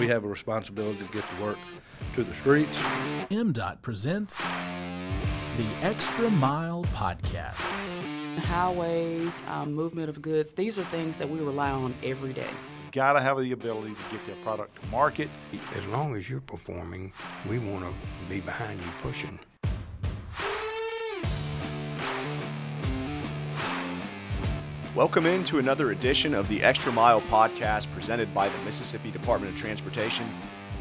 we have a responsibility to get the work to the streets. MDOT presents the Extra Mile Podcast. Highways, um, movement of goods, these are things that we rely on every day. Got to have the ability to get their product to market. As long as you're performing, we want to be behind you pushing. Welcome into another edition of the Extra Mile podcast presented by the Mississippi Department of Transportation.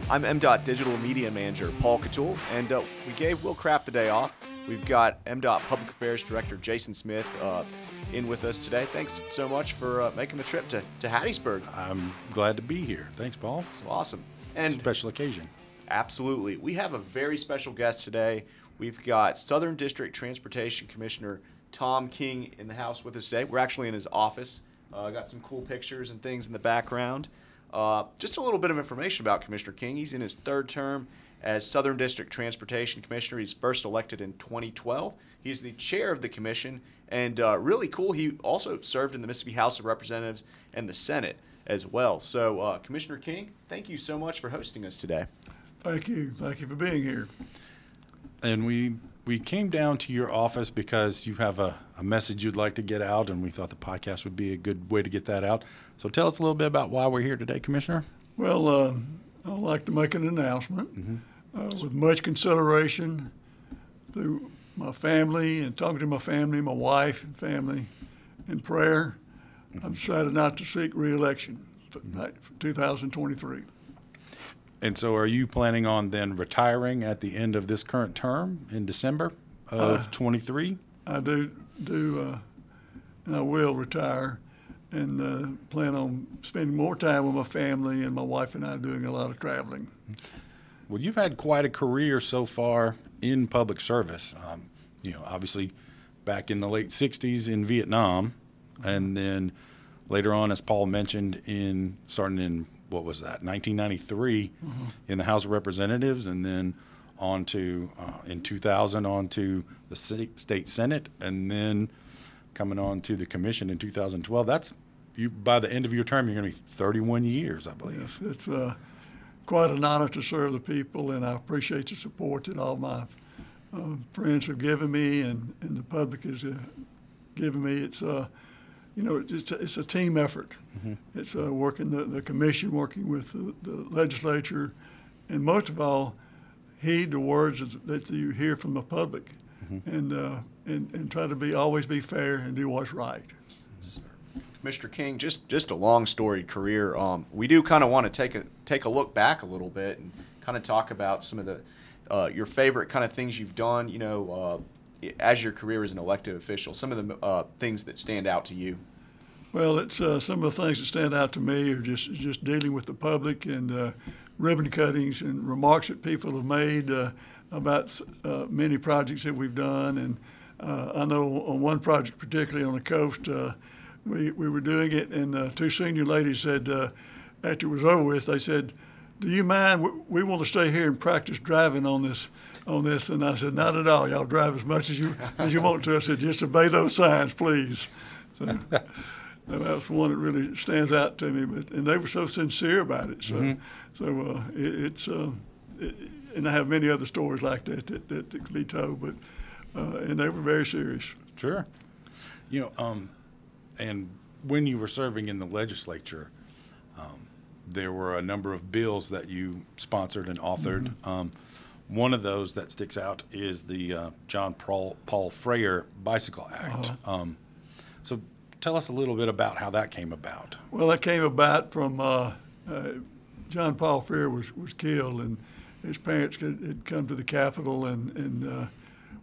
I'm MDOT Digital Media Manager Paul Catul, and uh, we gave Will Craft the day off. We've got MDOT Public Affairs Director Jason Smith uh, in with us today. Thanks so much for uh, making the trip to, to Hattiesburg. I'm glad to be here. Thanks, Paul. It's awesome. And Special occasion. Absolutely. We have a very special guest today. We've got Southern District Transportation Commissioner Tom King in the house with us today. We're actually in his office. Uh, got some cool pictures and things in the background. Uh, just a little bit of information about Commissioner King. He's in his third term as Southern District Transportation Commissioner. He's first elected in 2012. He's the chair of the commission, and uh, really cool. He also served in the Mississippi House of Representatives and the Senate as well. So, uh, Commissioner King, thank you so much for hosting us today. Thank you. Thank you for being here. And we we came down to your office because you have a, a message you'd like to get out, and we thought the podcast would be a good way to get that out. So tell us a little bit about why we're here today, Commissioner. Well, uh, I'd like to make an announcement. Uh, with much consideration through my family and talking to my family, my wife and family, in prayer, I've decided not to seek reelection for, for 2023. And so, are you planning on then retiring at the end of this current term in December of 23? I do do, uh, and I will retire, and uh, plan on spending more time with my family and my wife and I doing a lot of traveling. Well, you've had quite a career so far in public service. Um, you know, obviously back in the late 60s in Vietnam, and then later on, as Paul mentioned, in starting in what was that, 1993 in the House of Representatives, and then on to uh, in 2000 on to the state senate, and then coming on to the commission in 2012. That's you. By the end of your term, you're going to be 31 years, I believe. It's, it's uh, quite an honor to serve the people, and I appreciate the support that all my uh, friends have given me and, and the public has uh, given me. It's uh, you know, it's a, it's a team effort. It's uh, working the, the commission, working with the, the legislature, and most of all, heed the words that you hear from the public, and, uh, and and try to be always be fair and do what's right. Mr. King, just just a long storied career. Um, we do kind of want to take a take a look back a little bit and kind of talk about some of the uh, your favorite kind of things you've done. You know, uh, as your career as an elected official, some of the uh, things that stand out to you. Well, it's uh, some of the things that stand out to me are just just dealing with the public and uh, ribbon cuttings and remarks that people have made uh, about uh, many projects that we've done. And uh, I know on one project, particularly on the coast, we we were doing it, and two senior ladies said after it was over with, they said, "Do you mind? We, we want to stay here and practice driving on this." On this, and I said, "Not at all. Y'all drive as much as you as you want to." I said, "Just obey those signs, please." So, that was one that really stands out to me. But and they were so sincere about it. So so uh, it, it's uh, it, and I have many other stories like that that, that, that can be told. But uh, and they were very serious. Sure. You know, um, and when you were serving in the legislature, um, there were a number of bills that you sponsored and authored. Um, one of those that sticks out is the uh, John Paul, Paul Frerer Bicycle Act. Um, so tell us a little bit about how that came about. Well, that came about from uh, uh, John Paul Frerer was, was killed, and his parents had, had come to the Capitol and, and uh,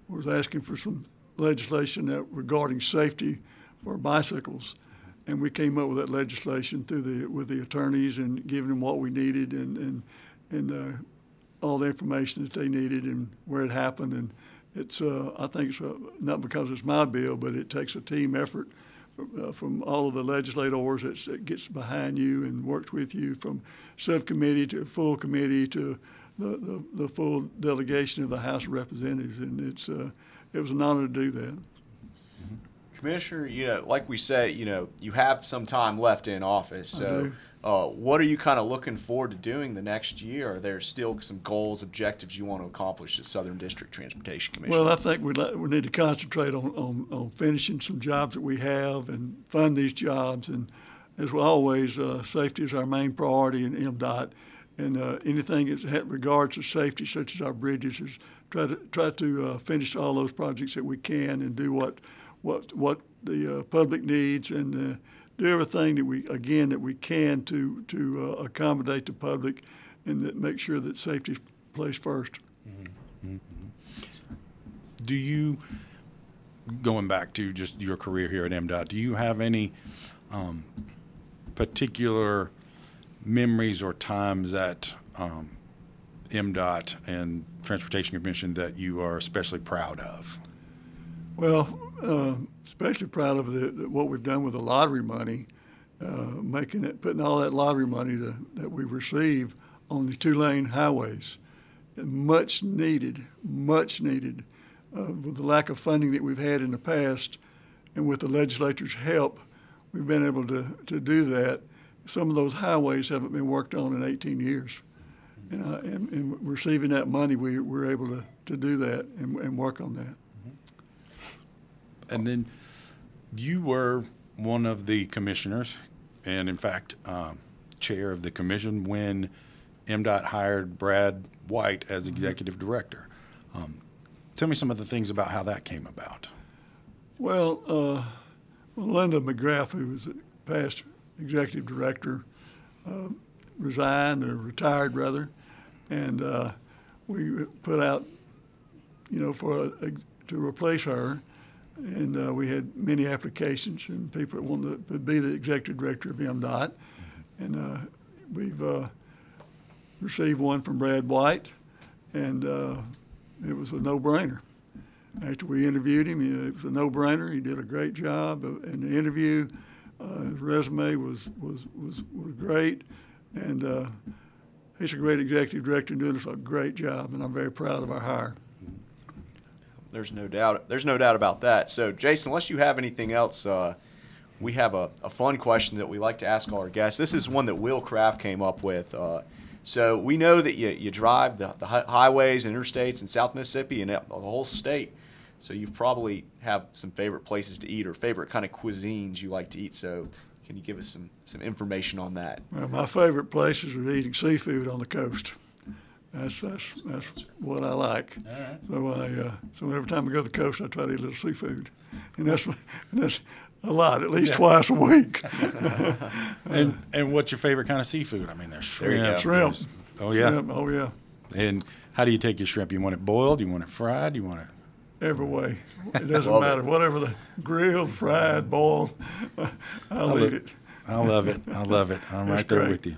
was asking for some legislation that regarding safety for bicycles. And we came up with that legislation through the with the attorneys and giving them what we needed and and and uh, all the information that they needed and where it happened. And it's uh, I think it's uh, not because it's my bill, but it takes a team effort uh, from all of the legislators that, that gets behind you and works with you from subcommittee to full committee to the, the, the full delegation of the House of Representatives. And it's uh, it was an honor to do that. Commissioner, you know, like we said, you know, you have some time left in office. So. Uh, what are you kind of looking forward to doing the next year? Are there still some goals, objectives you want to accomplish as Southern District Transportation Commissioner? Well, I think we we need to concentrate on, on, on finishing some jobs that we have and fund these jobs. And as always, uh, safety is our main priority in MDOT. And uh, anything that ha- regards to safety, such as our bridges, is try to try to uh, finish all those projects that we can and do what what what the uh, public needs and do everything that we again that we can to to uh, accommodate the public and that make sure that safety is placed first. Do you, going back to just your career here at MDOT, do you have any um, particular memories or times at um, MDOT and Transportation Commission that you are especially proud of? Well, uh, especially proud of the, the, what we've done with the lottery money, uh, making it, putting all that lottery money to, that we receive on the two-lane highways. Much needed, much needed. Uh, with the lack of funding that we've had in the past, and with the legislature's help, we've been able to, to do that. Some of those highways haven't been worked on in 18 years. And, uh, and, and receiving that money, we, we're able to, to do that and, and work on that. And then you were one of the commissioners, and in fact, um, chair of the commission when MDOT hired Brad White as executive director. Um, tell me some of the things about how that came about. Well, uh, Linda McGrath, who was the past executive director, uh, resigned or retired rather, and uh, we put out, you know, for a, a, to replace her, and uh, we had many applications and people that wanted to be the executive director of MDOT, and uh, we've uh, received one from Brad White, and uh, it was a no-brainer after we interviewed him, it was a no-brainer. He did a great job in the interview. Uh, his resume was was was, was great, and uh, he's a great executive director and doing us a great job. And I'm very proud of our hire. There's no doubt. There's no doubt about that. So, Jason, unless you have anything else, uh, we have a, a fun question that we like to ask all our guests. This is one that Will Kraft came up with. Uh, so we know that you, you drive the, the highways and interstates in South Mississippi and the whole state. So you probably have some favorite places to eat or favorite kind of cuisines you like to eat. So can you give us some, some information on that? Well, my favorite places are eating seafood on the coast. That's that's that's what I like. So I uh, so every time I go to the coast, I try to eat a little seafood, and that's and that's a lot, at least twice a week. And and what's your favorite kind of seafood? I mean, there's shrimp. go. Shrimp. there's- Oh yeah. Shrimp, oh yeah, And how do you take your shrimp? You want it boiled? You want it fried? You want it? every way. It doesn't Love it. matter. Whatever the grilled, fried, boiled, I'll eat it. I love it. I love it. I'm That's right there great. with you.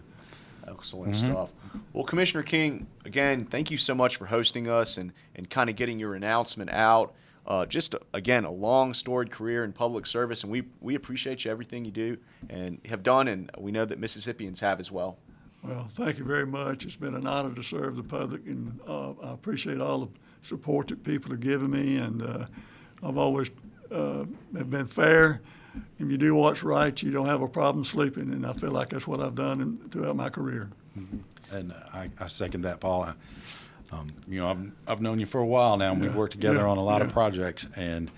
Excellent stuff. Well, Commissioner King, again, thank you so much for hosting us and, and kind of getting your announcement out. Uh, just, again, a long storied career in public service, and we, we appreciate you everything you do and have done, and we know that Mississippians have as well. Well, thank you very much. It's been an honor to serve the public, and uh, I appreciate all the support that people have given me. And uh, I've always uh, have been fair. If you do what's right, you don't have a problem sleeping, and I feel like that's what I've done in, throughout my career. And I, I second that, Paul. I, um, you know, I've, I've known you for a while now, and we've worked together yeah, on a lot of projects. And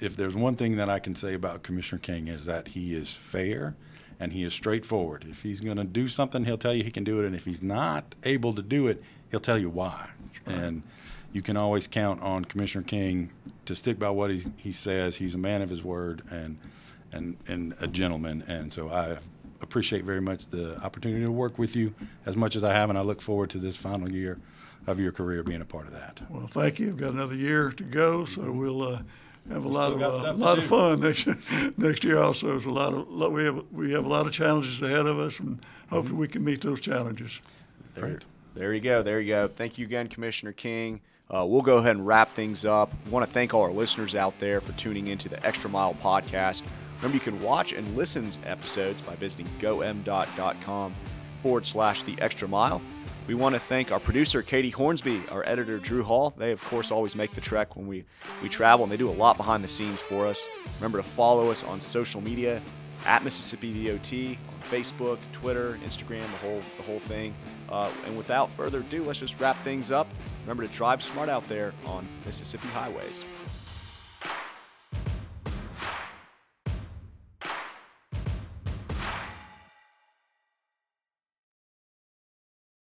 if there's one thing that I can say about Commissioner King is that he is fair and he is straightforward. If he's going to do something, he'll tell you he can do it, and if he's not able to do it, he'll tell you why. And you can always count on Commissioner King to stick by what he, he says. He's a man of his word and and and a gentleman. And so I appreciate very much the opportunity to work with you as much as I have, and I look forward to this final year of your career being a part of that. Well, thank you. I've got another year to go, so we'll uh, have a lot of got uh, stuff to lot of fun next next year. Also, there's a lot of lot, we have we have a lot of challenges ahead of us, and hopefully we can meet those challenges. There, there you go. There you go. Thank you again, Commissioner King. Uh, we'll go ahead and wrap things up. want to thank all our listeners out there for tuning into the Extra Mile podcast. Remember, you can watch and listen to episodes by visiting gomdot.com forward slash the extra mile. We want to thank our producer, Katie Hornsby, our editor, Drew Hall. They, of course, always make the trek when we, we travel, and they do a lot behind the scenes for us. Remember to follow us on social media at Mississippi DOT on Facebook, Twitter, Instagram, the whole the whole thing. Uh, and without further ado, let's just wrap things up. Remember to drive smart out there on Mississippi highways.